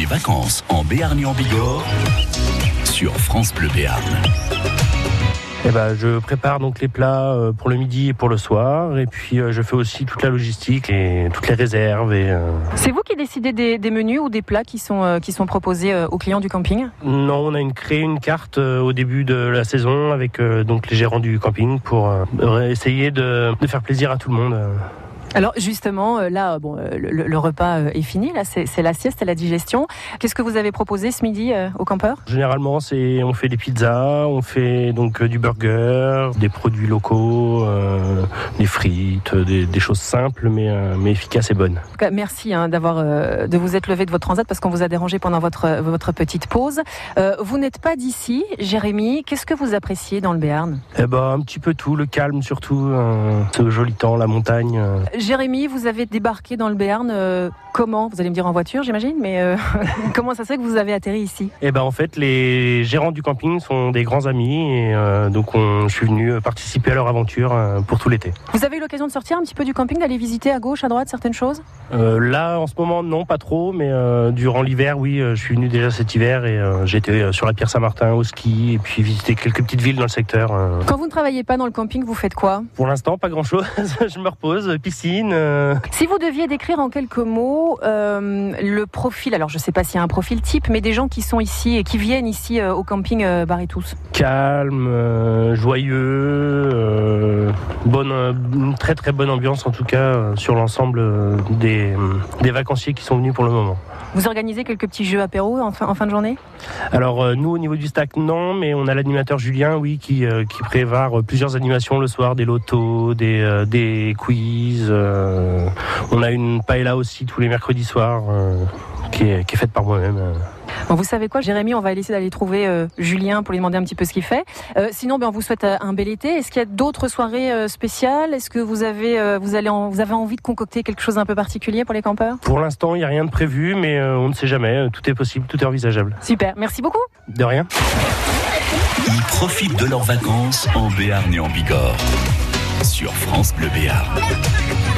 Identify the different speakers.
Speaker 1: Les vacances en Béarn et en Bigorre sur France Bleu Béarn.
Speaker 2: Eh ben, je prépare donc les plats euh, pour le midi et pour le soir, et puis euh, je fais aussi toute la logistique et toutes les réserves. Et, euh,
Speaker 3: C'est vous qui décidez des, des menus ou des plats qui sont, qui sont proposés aux clients du camping?
Speaker 2: Non, on a une, créé une carte au début de la saison avec donc les gérants du camping pour essayer de, de faire plaisir à tout le monde.
Speaker 3: Alors justement, euh, là, bon, euh, le, le repas euh, est fini, là, c'est la sieste et la digestion. Qu'est-ce que vous avez proposé ce midi euh, aux campeurs
Speaker 2: Généralement, c'est on fait des pizzas, on fait donc du burger, des produits locaux, euh, des frites, des, des choses simples mais, euh, mais efficaces et bonnes.
Speaker 3: En tout cas, merci hein, d'avoir de vous être levé de votre transat parce qu'on vous a dérangé pendant votre votre petite pause. Vous n'êtes pas d'ici, Jérémy. Qu'est-ce que vous appréciez dans le Béarn?
Speaker 2: Eh ben, un petit peu tout, le calme surtout, euh, ce joli temps, la montagne.
Speaker 3: Jérémy, vous avez débarqué dans le Béarn euh, comment Vous allez me dire en voiture, j'imagine, mais euh, comment ça se fait que vous avez atterri ici?
Speaker 2: Eh ben en fait, les gérants du camping sont des grands amis et euh, donc on, je suis venu participer à leur aventure euh, pour tout l'été.
Speaker 3: Vous avez eu l'occasion de sortir un petit peu du camping, d'aller visiter à gauche, à droite certaines choses?
Speaker 2: Euh, là, en ce moment, non, pas trop, mais euh, durant l'hiver, oui, euh, je suis venu déjà cet hiver et euh, j'étais euh, sur la pierre Saint-Martin au ski et puis visiter quelques petites villes dans le secteur. euh.
Speaker 3: Quand vous ne travaillez pas dans le camping, vous faites quoi?
Speaker 2: Pour l'instant, pas grand-chose. je me repose, piscine. euh,
Speaker 3: Si vous deviez décrire en quelques mots euh, le profil, alors je ne sais pas s'il y a un profil type, mais des gens qui sont ici et qui viennent ici euh, au camping euh, Barretous.
Speaker 2: calme, euh, joyeux, bonne, une très très bonne ambiance en tout cas sur l'ensemble des, des vacanciers qui sont venus pour le moment.
Speaker 3: Vous organisez quelques petits jeux apéro en fin, en fin de journée?
Speaker 2: Alors euh, nous au niveau du stack non, mais on a l'animateur Julien oui qui, euh, qui euh, plusieurs animations le soir, des lotos, des, euh, des quiz. on a une paella aussi tous les mercredis soirs euh, qui, est, qui est faite par moi-même. euh.
Speaker 3: Bon, Vous savez quoi, Jérémy, on va essayer d'aller trouver euh, Julien pour lui demander un petit peu ce qu'il fait. Euh, sinon, ben, on vous souhaite un bel été. Est-ce qu'il y a d'autres soirées euh, spéciales? Est-ce que vous avez, euh, vous, allez en- vous avez envie de concocter quelque chose un peu particulier pour les campeurs?
Speaker 2: Pour l'instant, il n'y a rien de prévu, mais euh, on ne sait jamais. Tout est possible, tout est envisageable.
Speaker 3: Super, merci beaucoup.
Speaker 2: De rien.
Speaker 1: Ils profitent de leurs vacances en Béarn et en Bigorre sur France Bleu Béarn.